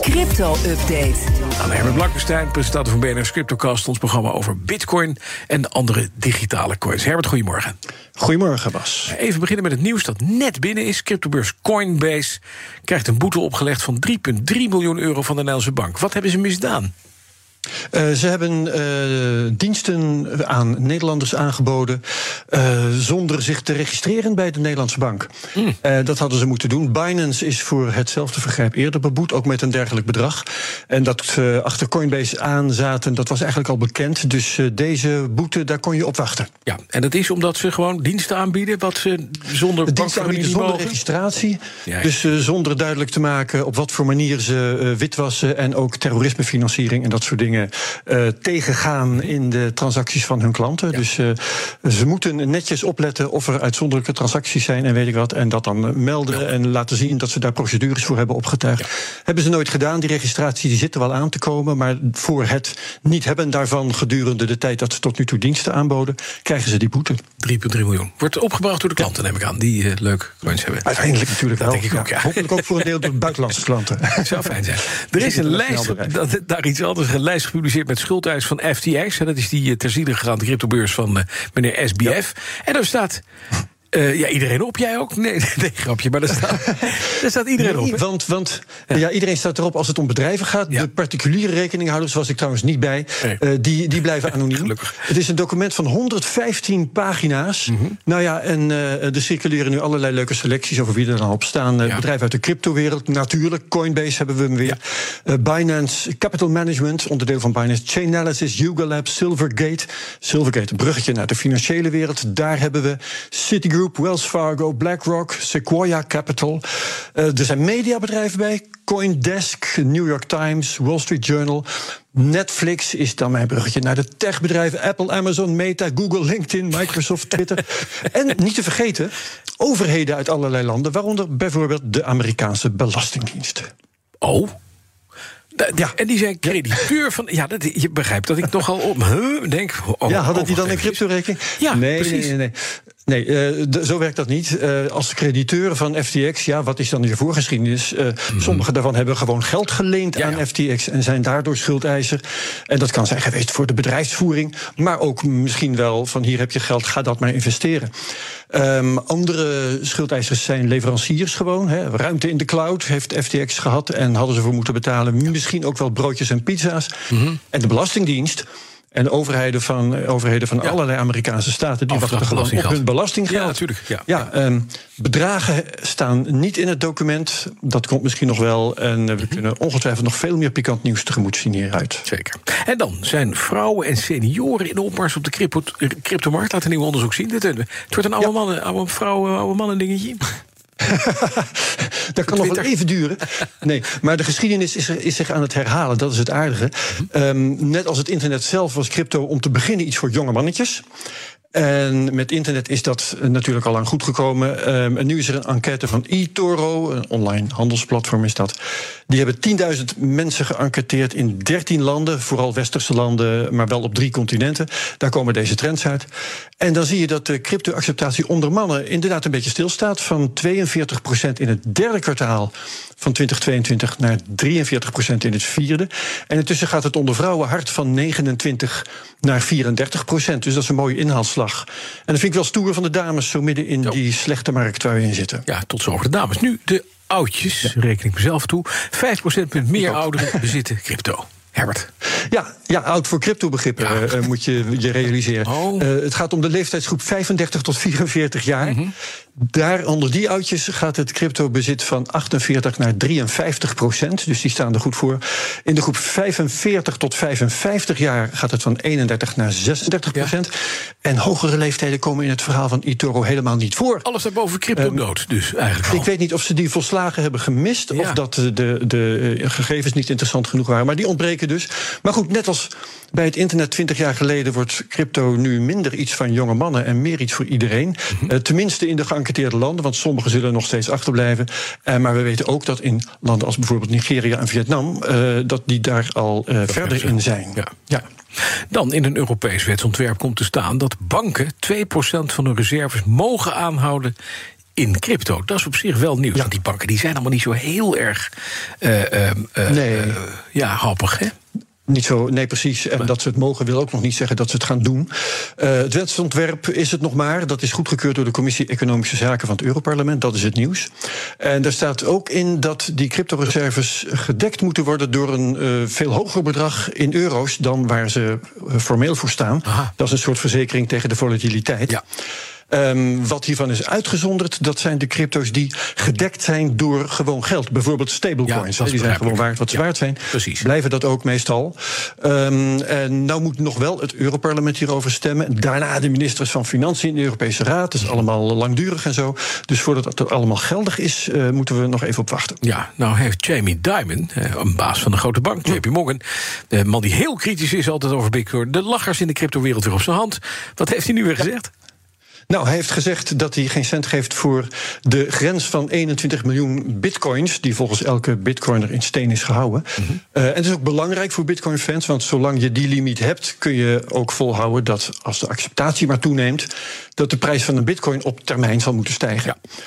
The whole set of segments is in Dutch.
Crypto-update. Aan Herbert Blankenstein, presentator van BNR's CryptoCast... ons programma over bitcoin en andere digitale coins. Herbert, goedemorgen. Goedemorgen, Bas. Even beginnen met het nieuws dat net binnen is. Cryptobeurs Coinbase krijgt een boete opgelegd van 3,3 miljoen euro van de Nederlandse bank. Wat hebben ze misdaan? Uh, ze hebben uh, diensten aan Nederlanders aangeboden uh, zonder zich te registreren bij de Nederlandse bank. Mm. dat hadden ze moeten doen. Binance is voor hetzelfde vergrijp eerder beboet, ook met een dergelijk bedrag. En dat achter Coinbase aan zaten, dat was eigenlijk al bekend. Dus deze boete, daar kon je op wachten. Ja, en dat is omdat ze gewoon diensten aanbieden wat ze zonder diensten aanbieden zonder mogen? registratie. Ja. Dus zonder duidelijk te maken op wat voor manier ze witwassen en ook terrorismefinanciering en dat soort dingen uh, tegengaan in de transacties van hun klanten. Dus uh, ze moeten netjes opletten of er uitzonderlijke transacties zijn en weet ik wat. En dat dan melden en laten zien dat ze daar procedures voor hebben opgetuigd. Hebben ze nooit gedaan. Die registratie die zit er wel aan te komen. Maar voor het niet hebben daarvan gedurende de tijd dat ze tot nu toe diensten aanboden, krijgen ze die boete. 3,3 miljoen. Wordt opgebracht door de klanten, neem ik aan, die uh, leuk coins hebben. Uiteindelijk natuurlijk dat wel. denk ik ook, ja. Hopelijk ook voor een deel door buitenlandse klanten. Dat zou fijn zijn. Er is een lijst, dat, daar iets anders, een lijst gepubliceerd met schuldeis van FTX. Dat is die terziele gegaande cryptobeurs van uh, meneer SBF. En daar staat uh, ja, iedereen op. Jij ook? Nee, nee grapje. Maar daar staat, daar staat iedereen nee, op. Want, want ja. ja. iedereen staat erop als het om bedrijven gaat. Ja. De particuliere rekeninghouders, was ik trouwens niet bij, nee. uh, die, die blijven anoniem. Gelukkig. Het is een document van 115 pagina's. Mm -hmm. Nou ja, en uh, er circuleren nu allerlei leuke selecties over wie er dan op staan. Bedrijven uit de cryptowereld, natuurlijk. Coinbase hebben we hem weer. Binance Capital Management, onderdeel van Binance Chainalysis, Yuga Labs, Silvergate. Silvergate, een bruggetje naar de financiële wereld. Daar hebben we Citigroup. Wells Fargo, BlackRock, Sequoia Capital. Uh, er zijn mediabedrijven bij. Coindesk, New York Times, Wall Street Journal. Netflix is dan mijn bruggetje naar de techbedrijven Apple, Amazon, Meta, Google, LinkedIn, Microsoft, Twitter. en niet te vergeten, overheden uit allerlei landen, waaronder bijvoorbeeld de Amerikaanse Belastingdienst. Oh. Ja. En die zijn crediteur van. Ja, dat, je begrijpt dat ik nogal op. Huh, denk. Oh, ja, hadden die dan een cryptorekening? Ja, nee, precies. nee, nee. Nee, uh, de, zo werkt dat niet. Uh, als crediteur van FTX, ja, wat is dan je voorgeschiedenis? Uh, mm. Sommige daarvan hebben gewoon geld geleend ja, aan ja. FTX en zijn daardoor schuldeiser. En dat kan zijn geweest voor de bedrijfsvoering, maar ook misschien wel van hier heb je geld, ga dat maar investeren. Um, andere schuldeisers zijn leveranciers gewoon. Hè. Ruimte in de cloud heeft FTX gehad en hadden ze voor moeten betalen. Misschien ook wel broodjes en pizza's. Mm -hmm. En de Belastingdienst. En overheden van, overheden van ja. allerlei Amerikaanse staten... die wachten gewoon op hun belastinggeld. Ja, natuurlijk. Ja, ja um, bedragen staan niet in het document. Dat komt misschien nog wel. En uh, we mm-hmm. kunnen ongetwijfeld nog veel meer pikant nieuws tegemoet zien hieruit. Zeker. En dan zijn vrouwen en senioren in de opmars op de crypto, cryptomarkt. Laat een nieuw onderzoek zien. Het, het wordt een oude, mannen, oude vrouwen, oude mannen dingetje. dat kan nog wel even duren. Nee, maar de geschiedenis is, er, is zich aan het herhalen. Dat is het aardige. Um, net als het internet zelf was crypto om te beginnen iets voor jonge mannetjes. En met internet is dat natuurlijk al lang goed gekomen. Um, en nu is er een enquête van eToro, een online handelsplatform is dat. Die hebben 10.000 mensen geënquêteerd in 13 landen, vooral westerse landen, maar wel op drie continenten. Daar komen deze trends uit. En dan zie je dat de crypto-acceptatie onder mannen inderdaad een beetje stilstaat. Van 42% in het derde kwartaal van 2022 naar 43% in het vierde. En intussen gaat het onder vrouwen hard van 29 naar 34%. Dus dat is een mooie inhaalslag. En dat vind ik wel stoer van de dames, zo midden in die slechte markt waar we in zitten. Ja, tot zover de dames. Nu de oudjes, ja. reken ik mezelf toe. 5% meer ouderen bezitten crypto. Herbert. Ja, ja, oud voor crypto-begrippen ja. uh, moet je je realiseren. Oh. Uh, het gaat om de leeftijdsgroep 35 tot 44 jaar. Mm -hmm. Daar onder die oudjes gaat het crypto-bezit van 48 naar 53 procent. Dus die staan er goed voor. In de groep 45 tot 55 jaar gaat het van 31 naar 36 procent. Ja. En hogere leeftijden komen in het verhaal van eToro helemaal niet voor. Alles daarboven crypto-dood, um, dus eigenlijk. Al. Ik weet niet of ze die volslagen hebben gemist. Ja. Of dat de, de, de gegevens niet interessant genoeg waren. Maar die ontbreken dus. Maar goed, net als bij het internet 20 jaar geleden wordt crypto nu minder iets van jonge mannen en meer iets voor iedereen. Mm -hmm. uh, tenminste in de gang geënketeerde landen, want sommige zullen nog steeds achterblijven. Uh, maar we weten ook dat in landen als bijvoorbeeld Nigeria en Vietnam, uh, dat die daar al uh, verder in zijn. Ja. ja. Dan in een Europees wetsontwerp komt te staan dat banken 2% van hun reserves mogen aanhouden in crypto. Dat is op zich wel nieuws. Want die banken die zijn allemaal niet zo heel erg uh, uh, nee. ja, happig, hè? Niet zo, nee, precies. En dat ze het mogen wil ook nog niet zeggen dat ze het gaan doen. Uh, het wetsontwerp is het nog maar. Dat is goedgekeurd door de Commissie Economische Zaken van het Europarlement. Dat is het nieuws. En daar staat ook in dat die cryptoreserves gedekt moeten worden door een uh, veel hoger bedrag in euro's dan waar ze formeel voor staan. Aha. Dat is een soort verzekering tegen de volatiliteit. Ja. Um, wat hiervan is uitgezonderd, dat zijn de crypto's die gedekt zijn door gewoon geld. Bijvoorbeeld stablecoins. Ja, die zijn gewoon waard wat ze ja, waard zijn. Precies. Blijven dat ook meestal. Um, en nou moet nog wel het Europarlement hierover stemmen. Daarna de ministers van Financiën in de Europese Raad. Dat is allemaal langdurig en zo. Dus voordat dat allemaal geldig is, uh, moeten we nog even op wachten. Ja, nou heeft Jamie Dimon, een baas van de grote bank, JP Morgan, de man die heel kritisch is altijd over Bitcoin, de lachers in de cryptowereld weer op zijn hand. Wat heeft hij nu weer gezegd? Nou, hij heeft gezegd dat hij geen cent geeft voor de grens van 21 miljoen bitcoins, die volgens elke bitcoiner in steen is gehouden. Mm -hmm. uh, en het is ook belangrijk voor bitcoin-fans, want zolang je die limiet hebt, kun je ook volhouden dat als de acceptatie maar toeneemt, dat de prijs van een bitcoin op termijn zal moeten stijgen. Ja.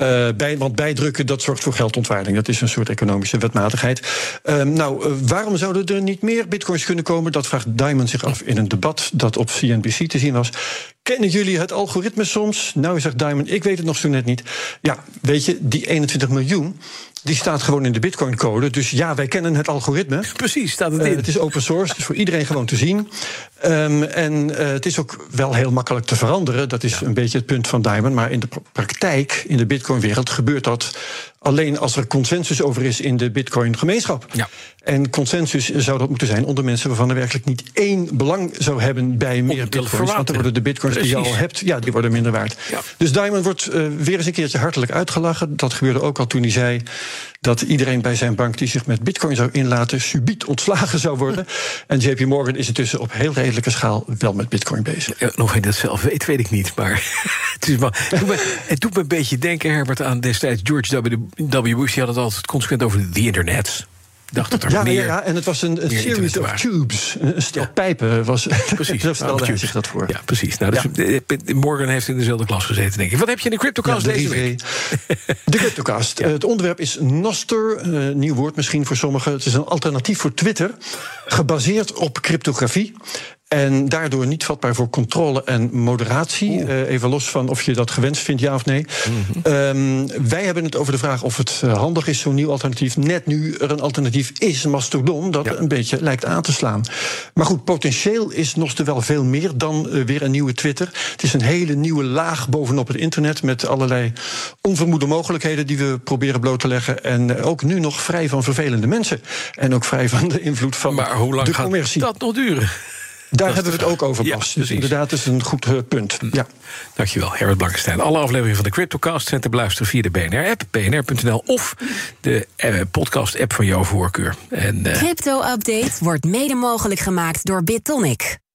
Uh, bij, want bijdrukken, dat zorgt voor geldontwaarding. Dat is een soort economische wetmatigheid. Uh, nou, uh, waarom zouden er niet meer bitcoins kunnen komen? Dat vraagt Diamond zich af in een debat dat op CNBC te zien was. Kennen jullie het algoritme soms? Nou, zegt Diamond, ik weet het nog zo net niet. Ja, weet je, die 21 miljoen, die staat gewoon in de Bitcoin-code. Dus ja, wij kennen het algoritme. Precies, staat het in. Uh, het is open source, dus voor iedereen gewoon te zien. Um, en uh, het is ook wel heel makkelijk te veranderen. Dat is ja. een beetje het punt van Diamond. Maar in de praktijk, in de Bitcoin-wereld, gebeurt dat alleen als er consensus over is in de Bitcoin-gemeenschap. Ja. En consensus zou dat moeten zijn onder mensen waarvan er werkelijk niet één belang zou hebben bij meer bitcoins. Want dan worden de bitcoins Precies. die je al hebt, ja, die worden minder waard. Ja. Dus Diamond wordt uh, weer eens een keertje hartelijk uitgelachen. Dat gebeurde ook al toen hij zei dat iedereen bij zijn bank die zich met bitcoin zou inlaten, subiet ontslagen zou worden. en JP Morgan is intussen op heel redelijke schaal wel met bitcoin bezig. Ja, nog hij dat zelf weet, weet ik niet. Maar het, is het, doet me, het doet me een beetje denken, Herbert, aan destijds George W. Bush. Die had het altijd consequent over de internet dacht dat er ja, meer... Ja, en het was een, een series of tubes. Een stel ja. pijpen. Was, precies. Zo stelde hij zich dat voor. Ja, precies. Nou, dus ja. Morgan heeft in dezelfde klas gezeten, denk ik. Wat heb je in de CryptoCast ja, de deze week? De CryptoCast. Het onderwerp is Noster. Uh, nieuw woord misschien voor sommigen. Het is een alternatief voor Twitter. Gebaseerd op cryptografie. En daardoor niet vatbaar voor controle en moderatie. Uh, even los van of je dat gewenst vindt, ja of nee. Mm-hmm. Um, wij hebben het over de vraag of het uh, handig is, zo'n nieuw alternatief. Net nu er een alternatief is, Mastodon, dat ja. een beetje lijkt aan te slaan. Maar goed, potentieel is nog wel veel meer dan uh, weer een nieuwe Twitter. Het is een hele nieuwe laag bovenop het internet. Met allerlei onvermoede mogelijkheden die we proberen bloot te leggen. En ook nu nog vrij van vervelende mensen. En ook vrij van de invloed van maar hoe lang de commercie. Gaat dat nog duren? Daar hebben we het ook over, Bas. Ja, dus inderdaad, dat is een goed uh, punt. Ja. Dankjewel, Herbert Blankenstein. Alle afleveringen van de CryptoCast zijn te beluisteren via de BNR-app, bnr.nl... of de uh, podcast-app van jouw voorkeur. En, uh... Crypto-update wordt mede mogelijk gemaakt door BitTonic.